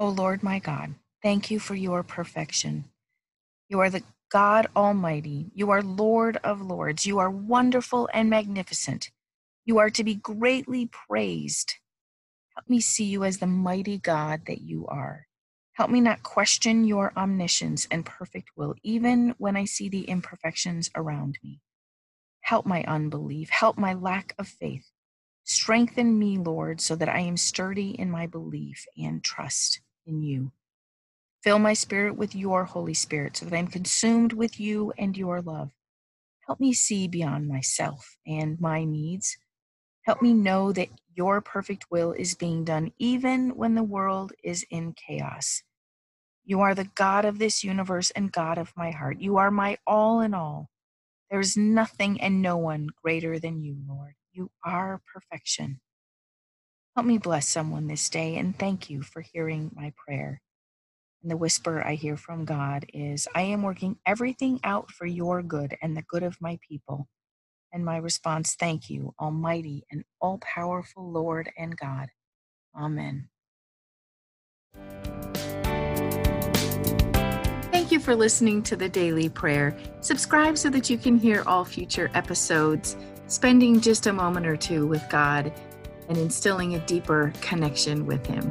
O Lord my God, thank you for your perfection. You are the God Almighty. You are Lord of Lords. You are wonderful and magnificent. You are to be greatly praised. Help me see you as the mighty God that you are. Help me not question your omniscience and perfect will, even when I see the imperfections around me. Help my unbelief. Help my lack of faith. Strengthen me, Lord, so that I am sturdy in my belief and trust in you. Fill my spirit with your Holy Spirit so that I'm consumed with you and your love. Help me see beyond myself and my needs. Help me know that your perfect will is being done even when the world is in chaos. You are the God of this universe and God of my heart. You are my all in all. There is nothing and no one greater than you, Lord. You are perfection. Help me bless someone this day and thank you for hearing my prayer. And the whisper I hear from God is I am working everything out for your good and the good of my people. And my response, thank you, Almighty and all powerful Lord and God. Amen. Thank you for listening to the Daily Prayer. Subscribe so that you can hear all future episodes, spending just a moment or two with God and instilling a deeper connection with Him.